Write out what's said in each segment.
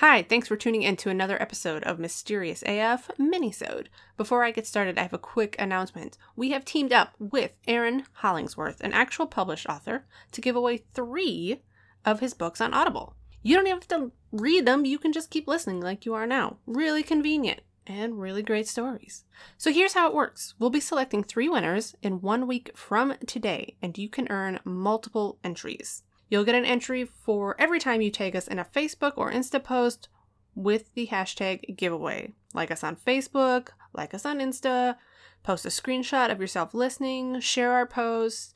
Hi, thanks for tuning in to another episode of Mysterious AF Minisode. Before I get started, I have a quick announcement. We have teamed up with Aaron Hollingsworth, an actual published author, to give away three of his books on Audible. You don't even have to read them, you can just keep listening like you are now. Really convenient and really great stories. So here's how it works we'll be selecting three winners in one week from today, and you can earn multiple entries. You'll get an entry for every time you tag us in a Facebook or Insta post with the hashtag giveaway. Like us on Facebook, like us on Insta, post a screenshot of yourself listening, share our posts,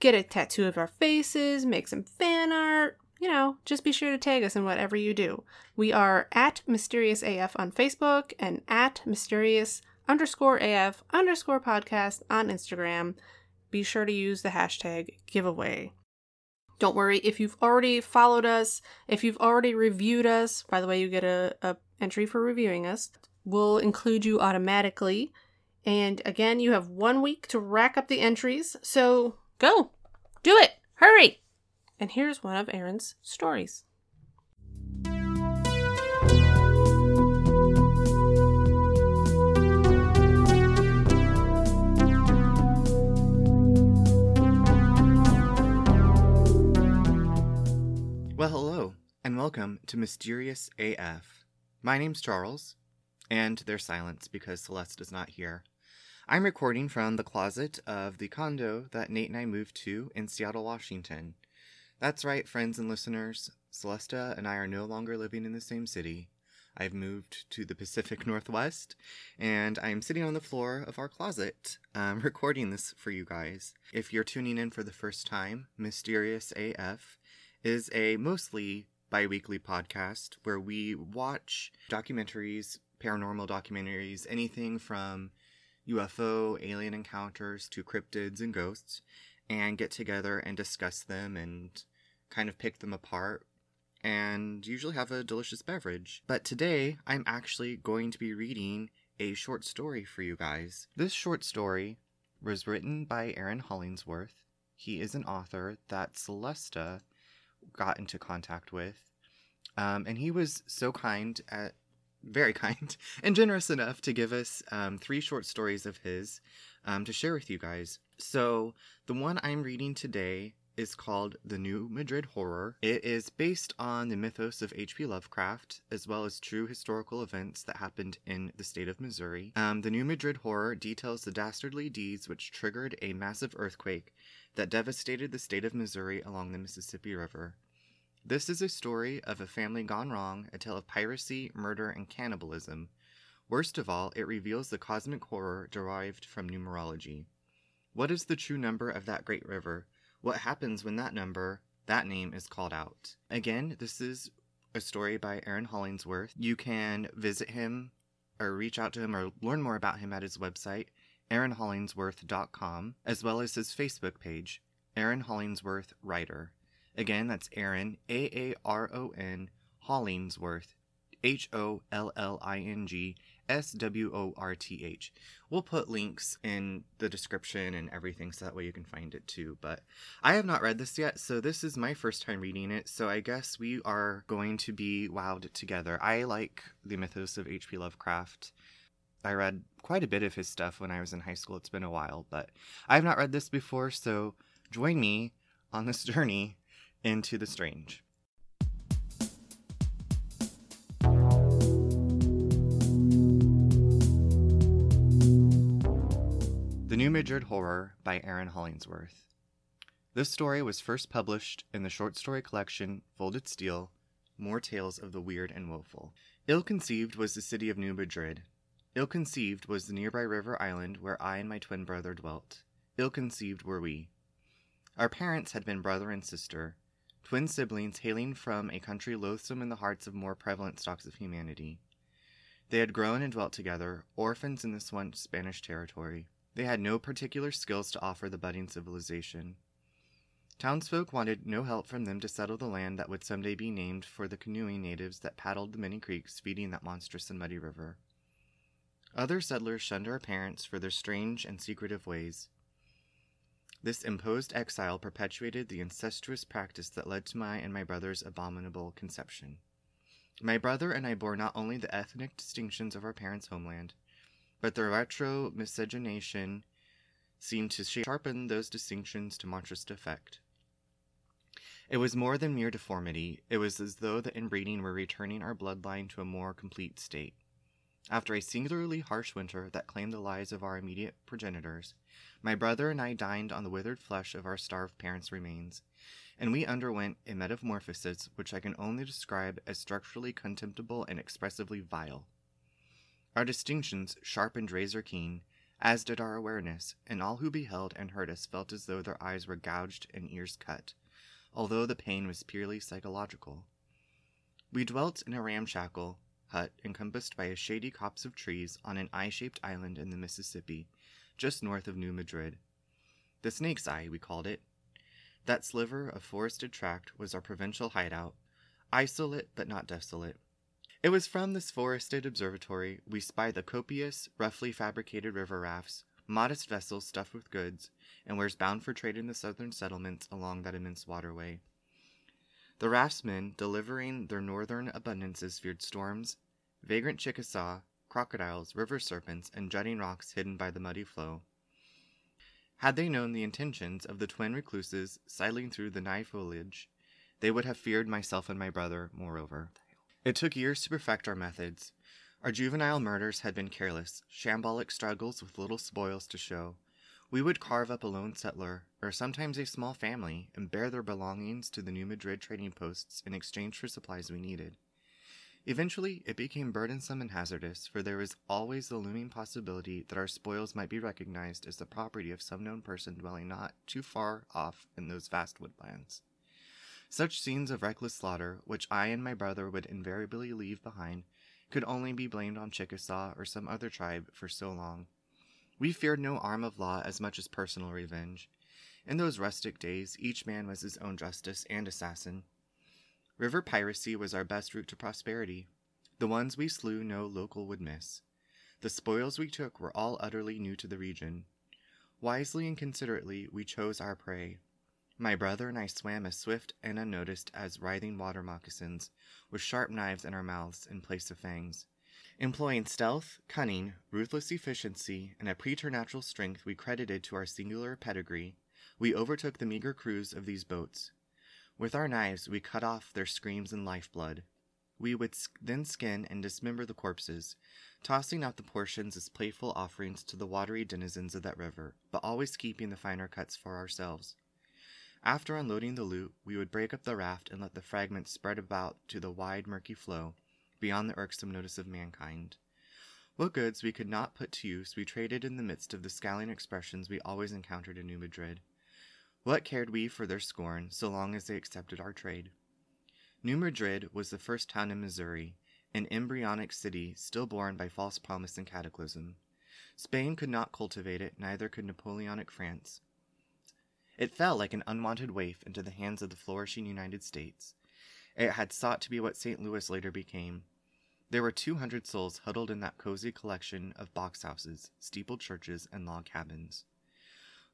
get a tattoo of our faces, make some fan art. You know, just be sure to tag us in whatever you do. We are at Mysterious AF on Facebook and at Mysterious underscore AF underscore podcast on Instagram. Be sure to use the hashtag giveaway. Don't worry if you've already followed us, if you've already reviewed us. By the way, you get a, a entry for reviewing us. We'll include you automatically. And again, you have one week to rack up the entries. So go, do it, hurry. And here's one of Aaron's stories. Well, hello, and welcome to Mysterious AF. My name's Charles, and there's silence because Celesta is not here. I'm recording from the closet of the condo that Nate and I moved to in Seattle, Washington. That's right, friends and listeners. Celesta and I are no longer living in the same city. I've moved to the Pacific Northwest, and I'm sitting on the floor of our closet um, recording this for you guys. If you're tuning in for the first time, Mysterious AF is a mostly bi weekly podcast where we watch documentaries, paranormal documentaries, anything from UFO, alien encounters to cryptids and ghosts, and get together and discuss them and kind of pick them apart and usually have a delicious beverage. But today, I'm actually going to be reading a short story for you guys. This short story was written by Aaron Hollingsworth. He is an author that Celesta got into contact with. Um, and he was so kind, at, very kind, and generous enough to give us um, three short stories of his um, to share with you guys. So, the one I'm reading today is called The New Madrid Horror. It is based on the mythos of H.P. Lovecraft, as well as true historical events that happened in the state of Missouri. Um, the New Madrid Horror details the dastardly deeds which triggered a massive earthquake that devastated the state of Missouri along the Mississippi River. This is a story of a family gone wrong, a tale of piracy, murder, and cannibalism. Worst of all, it reveals the cosmic horror derived from numerology. What is the true number of that great river? What happens when that number, that name, is called out? Again, this is a story by Aaron Hollingsworth. You can visit him or reach out to him or learn more about him at his website, aaronhollingsworth.com, as well as his Facebook page, Aaron Hollingsworth Writer. Again, that's Aaron, A A R O N, Hollingsworth, H O L L I N G S W O R T H. We'll put links in the description and everything so that way you can find it too. But I have not read this yet, so this is my first time reading it, so I guess we are going to be wowed together. I like the mythos of H.P. Lovecraft. I read quite a bit of his stuff when I was in high school. It's been a while, but I have not read this before, so join me on this journey into the strange. The New Madrid Horror by Aaron Hollingsworth. This story was first published in the short story collection Folded Steel More Tales of the Weird and Woeful. Ill conceived was the city of New Madrid. Ill conceived was the nearby river island where I and my twin brother dwelt. Ill conceived were we. Our parents had been brother and sister, twin siblings hailing from a country loathsome in the hearts of more prevalent stocks of humanity. They had grown and dwelt together, orphans in this once Spanish territory. They had no particular skills to offer the budding civilization. Townsfolk wanted no help from them to settle the land that would someday be named for the canoeing natives that paddled the many creeks feeding that monstrous and muddy river. Other settlers shunned our parents for their strange and secretive ways. This imposed exile perpetuated the incestuous practice that led to my and my brother's abominable conception. My brother and I bore not only the ethnic distinctions of our parents' homeland, but the retro miscegenation seemed to sharpen those distinctions to monstrous effect. It was more than mere deformity, it was as though the inbreeding were returning our bloodline to a more complete state. After a singularly harsh winter that claimed the lives of our immediate progenitors, my brother and I dined on the withered flesh of our starved parents' remains, and we underwent a metamorphosis which I can only describe as structurally contemptible and expressively vile. Our distinctions sharpened razor keen, as did our awareness, and all who beheld and heard us felt as though their eyes were gouged and ears cut, although the pain was purely psychological. We dwelt in a ramshackle hut encompassed by a shady copse of trees on an eye shaped island in the Mississippi, just north of New Madrid. The Snake's Eye, we called it. That sliver of forested tract was our provincial hideout, isolate but not desolate. It was from this forested observatory we spied the copious, roughly fabricated river rafts, modest vessels stuffed with goods, and wares bound for trade in the southern settlements along that immense waterway. The raftsmen, delivering their northern abundances, feared storms, vagrant Chickasaw, crocodiles, river serpents, and jutting rocks hidden by the muddy flow. Had they known the intentions of the twin recluses sidling through the nigh foliage, they would have feared myself and my brother, moreover. It took years to perfect our methods. Our juvenile murders had been careless, shambolic struggles with little spoils to show. We would carve up a lone settler, or sometimes a small family, and bear their belongings to the New Madrid trading posts in exchange for supplies we needed. Eventually, it became burdensome and hazardous, for there was always the looming possibility that our spoils might be recognized as the property of some known person dwelling not too far off in those vast woodlands. Such scenes of reckless slaughter, which I and my brother would invariably leave behind, could only be blamed on Chickasaw or some other tribe for so long. We feared no arm of law as much as personal revenge. In those rustic days, each man was his own justice and assassin. River piracy was our best route to prosperity. The ones we slew no local would miss. The spoils we took were all utterly new to the region. Wisely and considerately we chose our prey. My brother and I swam as swift and unnoticed as writhing water moccasins, with sharp knives in our mouths in place of fangs. Employing stealth, cunning, ruthless efficiency, and a preternatural strength we credited to our singular pedigree, we overtook the meager crews of these boats. With our knives, we cut off their screams and lifeblood. We would then skin and dismember the corpses, tossing out the portions as playful offerings to the watery denizens of that river, but always keeping the finer cuts for ourselves. After unloading the loot, we would break up the raft and let the fragments spread about to the wide, murky flow, beyond the irksome notice of mankind. What goods we could not put to use we traded in the midst of the scowling expressions we always encountered in New Madrid. What cared we for their scorn, so long as they accepted our trade? New Madrid was the first town in Missouri, an embryonic city still born by false promise and cataclysm. Spain could not cultivate it, neither could Napoleonic France. It fell like an unwanted waif into the hands of the flourishing United States. It had sought to be what St. Louis later became. There were 200 souls huddled in that cozy collection of box houses, steepled churches, and log cabins.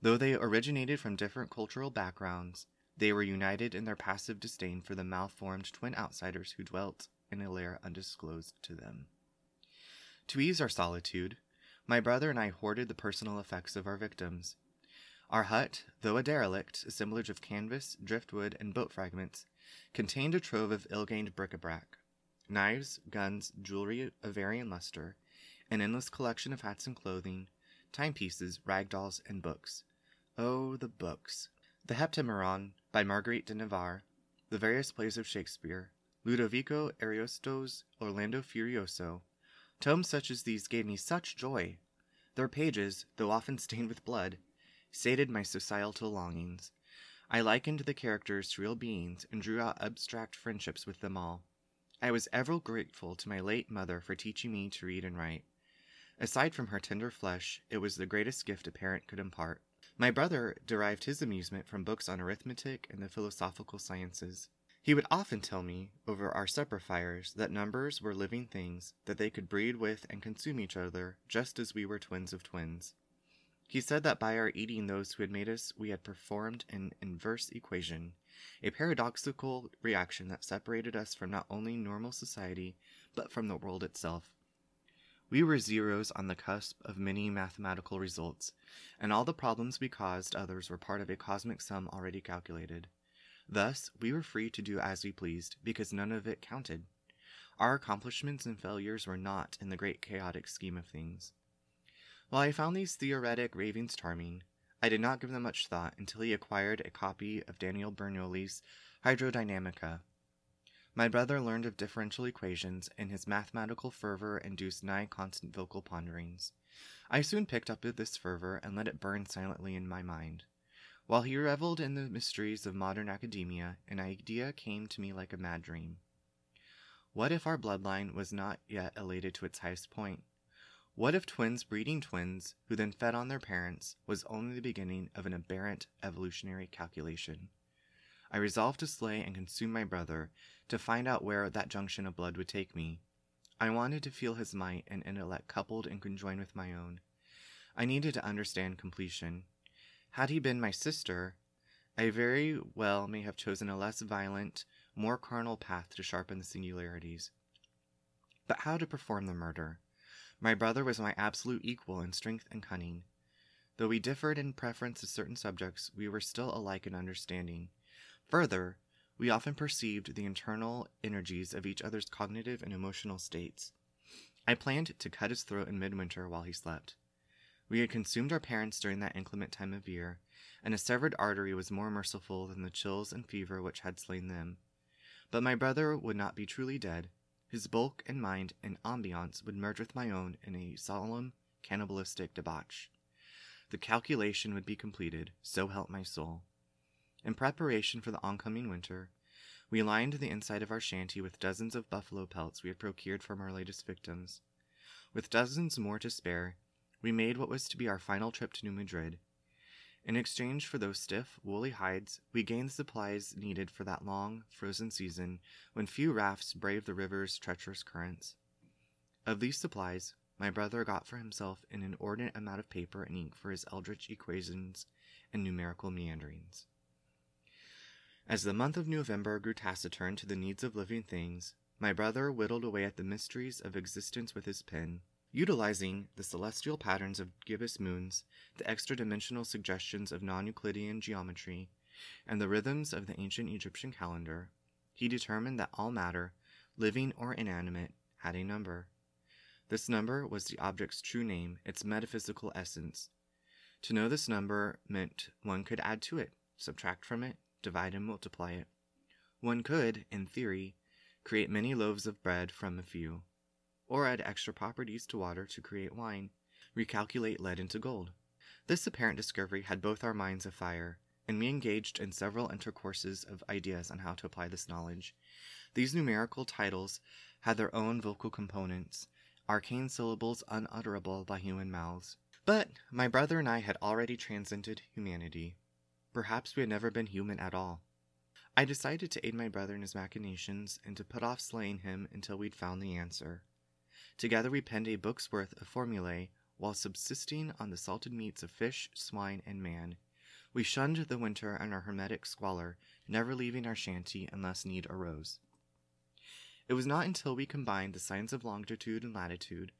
Though they originated from different cultural backgrounds, they were united in their passive disdain for the malformed twin outsiders who dwelt in a lair undisclosed to them. To ease our solitude, my brother and I hoarded the personal effects of our victims. Our hut, though a derelict assemblage of canvas, driftwood, and boat fragments, contained a trove of ill gained bric a brac knives, guns, jewelry of varying luster, an endless collection of hats and clothing, timepieces, rag dolls, and books. Oh, the books! The Heptameron by Marguerite de Navarre, the various plays of Shakespeare, Ludovico Ariosto's Orlando Furioso. Tomes such as these gave me such joy. Their pages, though often stained with blood, sated my societal longings. I likened the characters to real beings and drew out abstract friendships with them all. I was ever grateful to my late mother for teaching me to read and write. Aside from her tender flesh, it was the greatest gift a parent could impart. My brother derived his amusement from books on arithmetic and the philosophical sciences. He would often tell me, over our supper fires, that numbers were living things, that they could breed with and consume each other, just as we were twins of twins. He said that by our eating those who had made us, we had performed an inverse equation, a paradoxical reaction that separated us from not only normal society, but from the world itself. We were zeros on the cusp of many mathematical results, and all the problems we caused others were part of a cosmic sum already calculated. Thus, we were free to do as we pleased, because none of it counted. Our accomplishments and failures were not in the great chaotic scheme of things. While I found these theoretic ravings charming, I did not give them much thought until he acquired a copy of Daniel Bernoulli's Hydrodynamica. My brother learned of differential equations, and his mathematical fervor induced nigh constant vocal ponderings. I soon picked up this fervor and let it burn silently in my mind. While he reveled in the mysteries of modern academia, an idea came to me like a mad dream. What if our bloodline was not yet elated to its highest point? What if twins breeding twins, who then fed on their parents, was only the beginning of an aberrant evolutionary calculation? I resolved to slay and consume my brother, to find out where that junction of blood would take me. I wanted to feel his might and intellect coupled and conjoined with my own. I needed to understand completion. Had he been my sister, I very well may have chosen a less violent, more carnal path to sharpen the singularities. But how to perform the murder? My brother was my absolute equal in strength and cunning. Though we differed in preference to certain subjects, we were still alike in understanding. Further, we often perceived the internal energies of each other's cognitive and emotional states. I planned to cut his throat in midwinter while he slept. We had consumed our parents during that inclement time of year, and a severed artery was more merciful than the chills and fever which had slain them. But my brother would not be truly dead, his bulk and mind and ambiance would merge with my own in a solemn, cannibalistic debauch. The calculation would be completed, so help my soul. In preparation for the oncoming winter, we lined the inside of our shanty with dozens of buffalo pelts we had procured from our latest victims. With dozens more to spare, we made what was to be our final trip to New Madrid, in exchange for those stiff, woolly hides, we gained the supplies needed for that long, frozen season when few rafts braved the river's treacherous currents. Of these supplies, my brother got for himself an inordinate amount of paper and ink for his eldritch equations and numerical meanderings. As the month of November grew taciturn to the needs of living things, my brother whittled away at the mysteries of existence with his pen Utilizing the celestial patterns of gibbous moons, the extra dimensional suggestions of non Euclidean geometry, and the rhythms of the ancient Egyptian calendar, he determined that all matter, living or inanimate, had a number. This number was the object's true name, its metaphysical essence. To know this number meant one could add to it, subtract from it, divide and multiply it. One could, in theory, create many loaves of bread from a few or add extra properties to water to create wine, recalculate lead into gold. This apparent discovery had both our minds afire, and we engaged in several intercourses of ideas on how to apply this knowledge. These numerical titles had their own vocal components, arcane syllables unutterable by human mouths. But my brother and I had already transcended humanity. Perhaps we had never been human at all. I decided to aid my brother in his machinations and to put off slaying him until we'd found the answer. Together we penned a book's worth of formulae while subsisting on the salted meats of fish, swine, and man. We shunned the winter and our hermetic squalor, never leaving our shanty unless need arose. It was not until we combined the science of longitude and latitude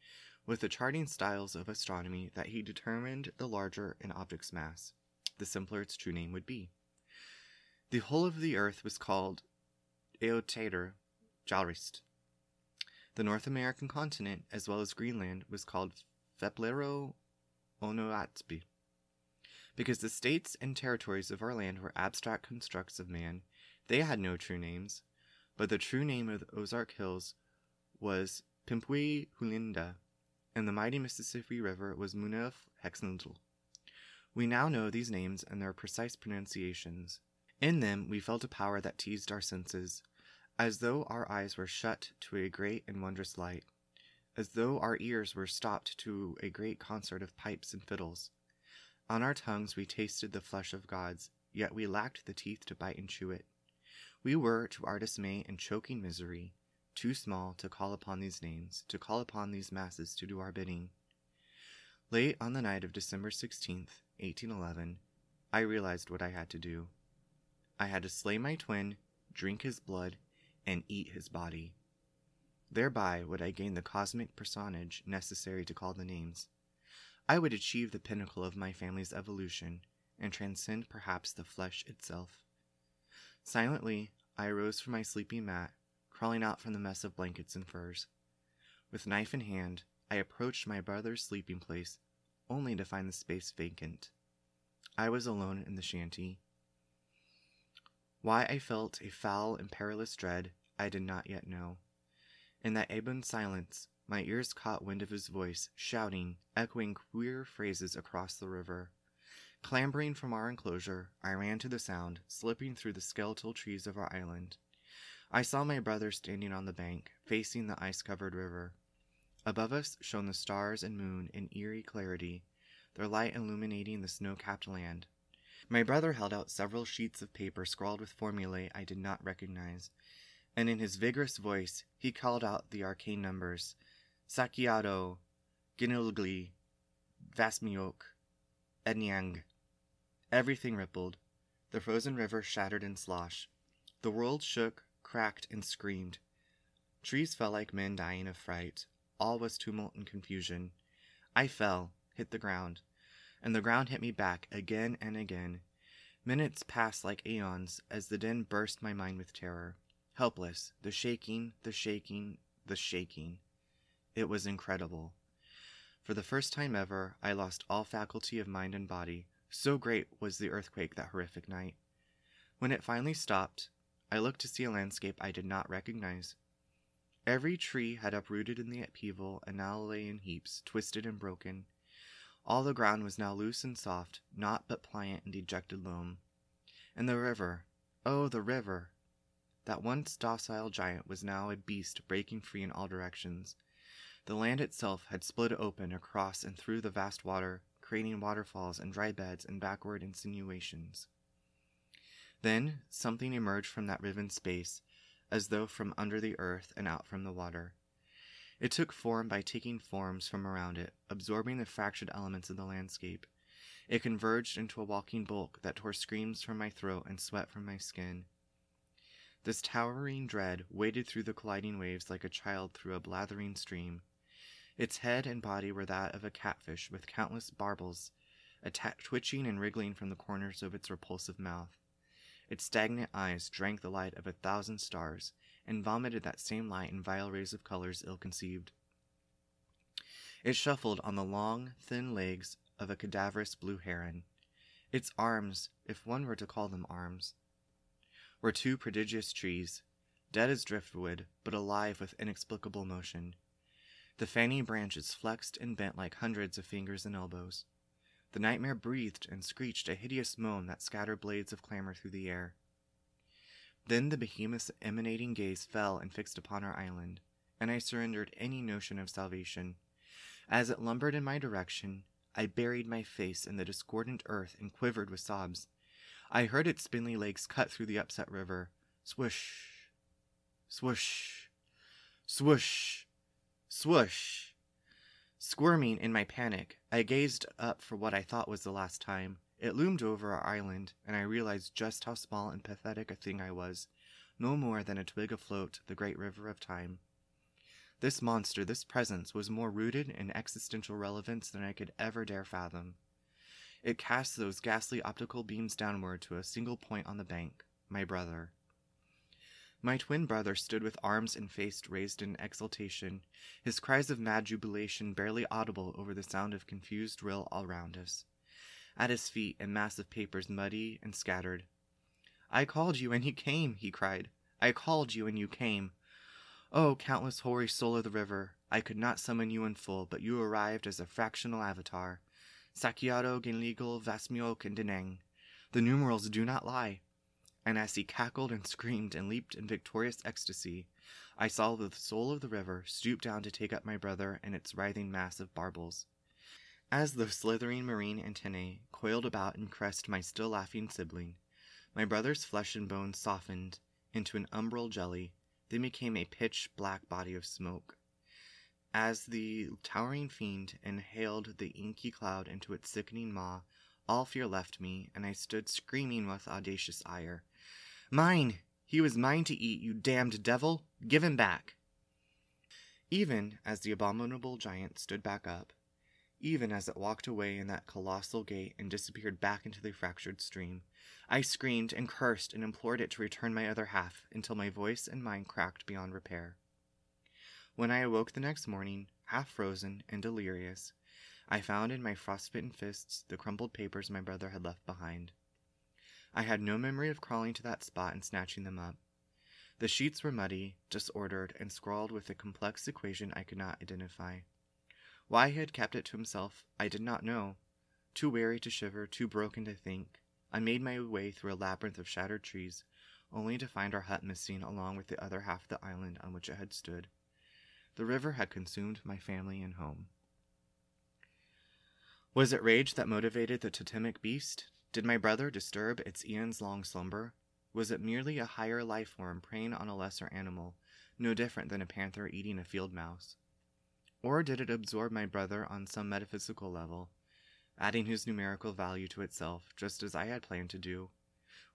with the charting styles of astronomy that he determined the larger an object's mass, the simpler its true name would be. The whole of the earth was called Eotater Jalrist, the North American continent, as well as Greenland, was called Feplero Onoatsbi. Because the states and territories of our land were abstract constructs of man, they had no true names, but the true name of the Ozark Hills was Pimpui Hulinda, and the mighty Mississippi River was Munaf Hexnadl. We now know these names and their precise pronunciations. In them we felt a power that teased our senses, as though our eyes were shut to a great and wondrous light, as though our ears were stopped to a great concert of pipes and fiddles. On our tongues we tasted the flesh of gods, yet we lacked the teeth to bite and chew it. We were, to our dismay and choking misery, too small to call upon these names, to call upon these masses to do our bidding. Late on the night of December 16th, 1811, I realized what I had to do. I had to slay my twin, drink his blood, and eat his body. Thereby would I gain the cosmic personage necessary to call the names. I would achieve the pinnacle of my family's evolution and transcend perhaps the flesh itself. Silently, I arose from my sleeping mat, crawling out from the mess of blankets and furs. With knife in hand, I approached my brother's sleeping place, only to find the space vacant. I was alone in the shanty. Why I felt a foul and perilous dread, I did not yet know. In that ebon silence, my ears caught wind of his voice, shouting, echoing queer phrases across the river. Clambering from our enclosure, I ran to the sound, slipping through the skeletal trees of our island. I saw my brother standing on the bank, facing the ice covered river. Above us shone the stars and moon in eerie clarity, their light illuminating the snow capped land. My brother held out several sheets of paper scrawled with formulae I did not recognize, and in his vigorous voice he called out the arcane numbers Sakiado, Ginilgli, Vasmiok, Ednyang. Everything rippled. The frozen river shattered in slosh. The world shook, cracked, and screamed. Trees fell like men dying of fright. All was tumult and confusion. I fell, hit the ground, and the ground hit me back again and again. Minutes passed like aeons as the din burst my mind with terror. Helpless, the shaking, the shaking, the shaking. It was incredible. For the first time ever, I lost all faculty of mind and body, so great was the earthquake that horrific night. When it finally stopped, I looked to see a landscape I did not recognize. Every tree had uprooted in the upheaval and now lay in heaps, twisted and broken. All the ground was now loose and soft, naught but pliant and dejected loam. And the river, oh, the river! That once docile giant was now a beast breaking free in all directions. The land itself had split open across and through the vast water, creating waterfalls and dry beds and backward insinuations. Then something emerged from that riven space, as though from under the earth and out from the water. It took form by taking forms from around it, absorbing the fractured elements of the landscape. It converged into a walking bulk that tore screams from my throat and sweat from my skin. This towering dread waded through the colliding waves like a child through a blathering stream. Its head and body were that of a catfish with countless barbels twitching and wriggling from the corners of its repulsive mouth. Its stagnant eyes drank the light of a thousand stars and vomited that same light in vile rays of colors ill conceived. It shuffled on the long, thin legs of a cadaverous blue heron. Its arms, if one were to call them arms, were two prodigious trees, dead as driftwood, but alive with inexplicable motion. The fanny branches flexed and bent like hundreds of fingers and elbows. The nightmare breathed and screeched a hideous moan that scattered blades of clamor through the air. Then the behemoth's emanating gaze fell and fixed upon our island, and I surrendered any notion of salvation. As it lumbered in my direction, I buried my face in the discordant earth and quivered with sobs. I heard its spindly legs cut through the upset river. Swoosh, swoosh, swoosh. Swoosh! Squirming in my panic, I gazed up for what I thought was the last time. It loomed over our island, and I realized just how small and pathetic a thing I was, no more than a twig afloat the great river of time. This monster, this presence, was more rooted in existential relevance than I could ever dare fathom. It casts those ghastly optical beams downward to a single point on the bank my brother. My twin brother stood with arms and face raised in exultation, his cries of mad jubilation barely audible over the sound of confused rill all round us. At his feet, a mass of papers muddy and scattered. I called you and you came, he cried. I called you and you came. Oh, countless hoary soul of the river, I could not summon you in full, but you arrived as a fractional avatar. Sakiado, Genlegal, Vasmiok, and Deneng. The numerals do not lie and as he cackled and screamed and leaped in victorious ecstasy, I saw the soul of the river stoop down to take up my brother and its writhing mass of barbels. As those slithering marine antennae coiled about and caressed my still laughing sibling, my brother's flesh and bones softened into an umbral jelly, then became a pitch black body of smoke. As the towering fiend inhaled the inky cloud into its sickening maw, all fear left me, and I stood screaming with audacious ire, Mine! He was mine to eat, you damned devil! Give him back! Even as the abominable giant stood back up, even as it walked away in that colossal gait and disappeared back into the fractured stream, I screamed and cursed and implored it to return my other half until my voice and mind cracked beyond repair. When I awoke the next morning, half frozen and delirious, I found in my frostbitten fists the crumpled papers my brother had left behind. I had no memory of crawling to that spot and snatching them up. The sheets were muddy, disordered, and scrawled with a complex equation I could not identify. Why he had kept it to himself, I did not know. Too weary to shiver, too broken to think, I made my way through a labyrinth of shattered trees, only to find our hut missing along with the other half of the island on which it had stood. The river had consumed my family and home. Was it rage that motivated the totemic beast? Did my brother disturb its eons long slumber? Was it merely a higher life form preying on a lesser animal, no different than a panther eating a field mouse? Or did it absorb my brother on some metaphysical level, adding his numerical value to itself, just as I had planned to do?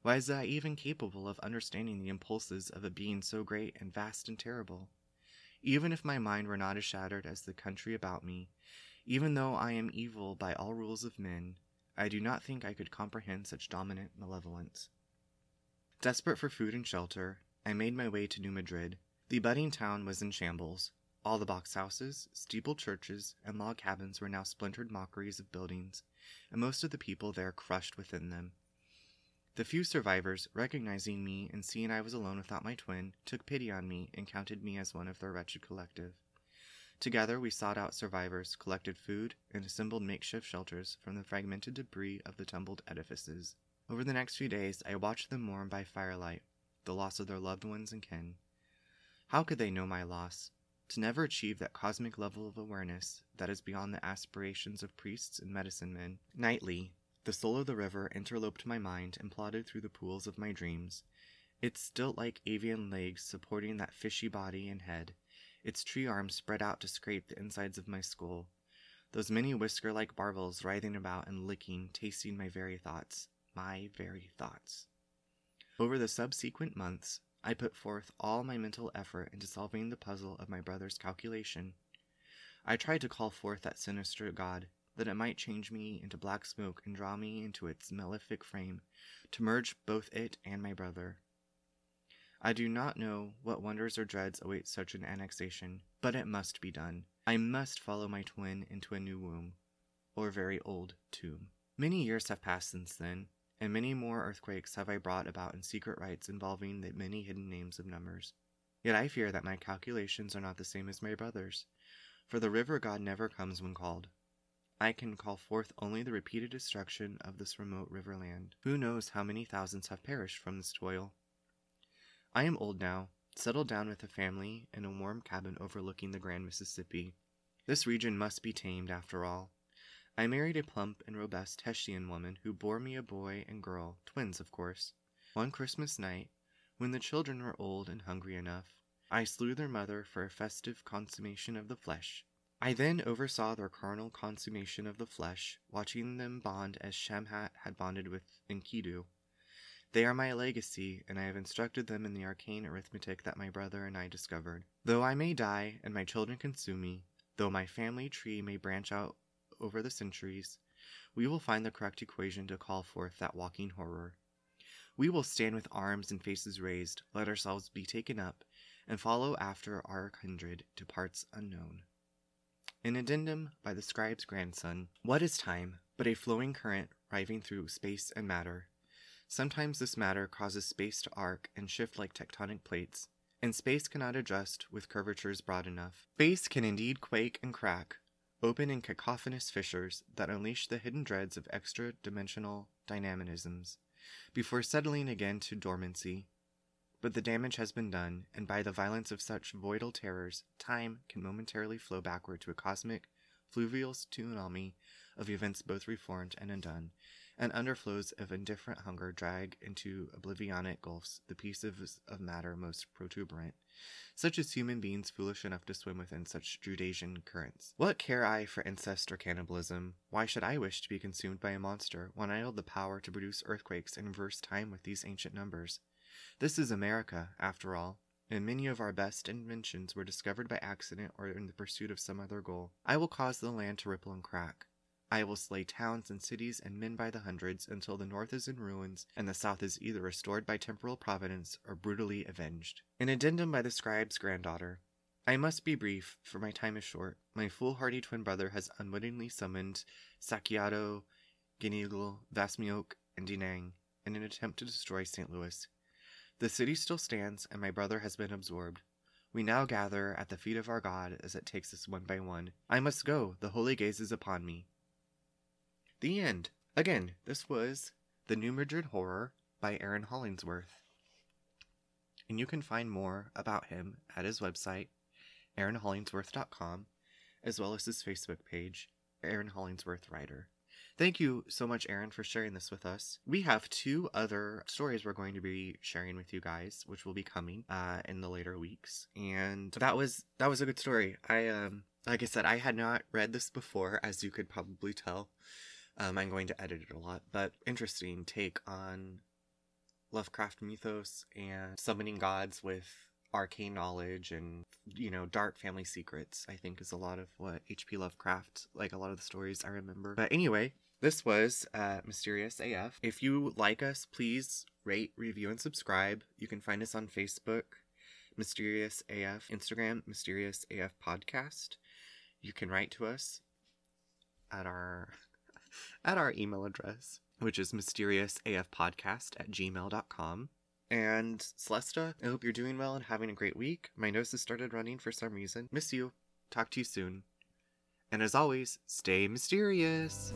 Why Was I even capable of understanding the impulses of a being so great and vast and terrible? Even if my mind were not as shattered as the country about me, even though I am evil by all rules of men, I do not think I could comprehend such dominant malevolence. Desperate for food and shelter, I made my way to New Madrid. The budding town was in shambles. All the box houses, steeple churches, and log cabins were now splintered mockeries of buildings, and most of the people there crushed within them. The few survivors, recognizing me and seeing I was alone without my twin, took pity on me and counted me as one of their wretched collective. Together we sought out survivors, collected food, and assembled makeshift shelters from the fragmented debris of the tumbled edifices. Over the next few days, I watched them mourn by firelight the loss of their loved ones and kin. How could they know my loss? To never achieve that cosmic level of awareness that is beyond the aspirations of priests and medicine men. Nightly, the soul of the river interloped my mind and plodded through the pools of my dreams, its stilt like avian legs supporting that fishy body and head, its tree arms spread out to scrape the insides of my skull, those many whisker like barbels writhing about and licking, tasting my very thoughts, my very thoughts. Over the subsequent months, I put forth all my mental effort into solving the puzzle of my brother's calculation. I tried to call forth that sinister god, that it might change me into black smoke and draw me into its malefic frame, to merge both it and my brother. I do not know what wonders or dreads await such an annexation, but it must be done. I must follow my twin into a new womb, or very old tomb. Many years have passed since then, and many more earthquakes have I brought about in secret rites involving the many hidden names of numbers. Yet I fear that my calculations are not the same as my brother's, for the river god never comes when called. I can call forth only the repeated destruction of this remote riverland. Who knows how many thousands have perished from this toil? I am old now, settled down with a family in a warm cabin overlooking the Grand Mississippi. This region must be tamed after all. I married a plump and robust Hessian woman who bore me a boy and girl, twins, of course. One Christmas night, when the children were old and hungry enough, I slew their mother for a festive consummation of the flesh. I then oversaw their carnal consummation of the flesh, watching them bond as Shamhat had bonded with Enkidu. They are my legacy, and I have instructed them in the arcane arithmetic that my brother and I discovered. Though I may die and my children consume me, though my family tree may branch out over the centuries, we will find the correct equation to call forth that walking horror. We will stand with arms and faces raised, let ourselves be taken up, and follow after our kindred to parts unknown. An addendum by the scribe's grandson. What is time but a flowing current riving through space and matter? Sometimes this matter causes space to arc and shift like tectonic plates, and space cannot adjust with curvatures broad enough. Space can indeed quake and crack, open in cacophonous fissures that unleash the hidden dreads of extra dimensional dynamisms, before settling again to dormancy. But the damage has been done, and by the violence of such voidal terrors, time can momentarily flow backward to a cosmic, fluvial tsunami of events both reformed and undone, and underflows of indifferent hunger drag into oblivionic gulfs the pieces of matter most protuberant, such as human beings foolish enough to swim within such Judasian currents. What care I for incest or cannibalism? Why should I wish to be consumed by a monster when I hold the power to produce earthquakes and reverse time with these ancient numbers? This is America, after all, and many of our best inventions were discovered by accident or in the pursuit of some other goal. I will cause the land to ripple and crack. I will slay towns and cities and men by the hundreds until the north is in ruins and the south is either restored by temporal providence or brutally avenged. An addendum by the scribe's granddaughter. I must be brief, for my time is short. My foolhardy twin brother has unwittingly summoned Sakiado, Ginigal, Vasmioke, and Dinang in an attempt to destroy St. Louis. The city still stands, and my brother has been absorbed. We now gather at the feet of our God as it takes us one by one. I must go, the holy gaze is upon me. The end. Again, this was The New Madrid Horror by Aaron Hollingsworth. And you can find more about him at his website, aaronhollingsworth.com, as well as his Facebook page, Aaron Hollingsworth Writer. Thank you so much, Aaron, for sharing this with us. We have two other stories we're going to be sharing with you guys, which will be coming uh, in the later weeks. And that was that was a good story. I um like I said, I had not read this before, as you could probably tell. Um, I'm going to edit it a lot, but interesting take on Lovecraft mythos and summoning gods with arcane knowledge and you know dark family secrets i think is a lot of what hp lovecraft like a lot of the stories i remember but anyway this was uh, mysterious af if you like us please rate review and subscribe you can find us on facebook mysterious af instagram mysterious af podcast you can write to us at our at our email address which is mysteriousafpodcast at gmail.com and Celesta, I hope you're doing well and having a great week. My nose has started running for some reason. Miss you. Talk to you soon. And as always, stay mysterious.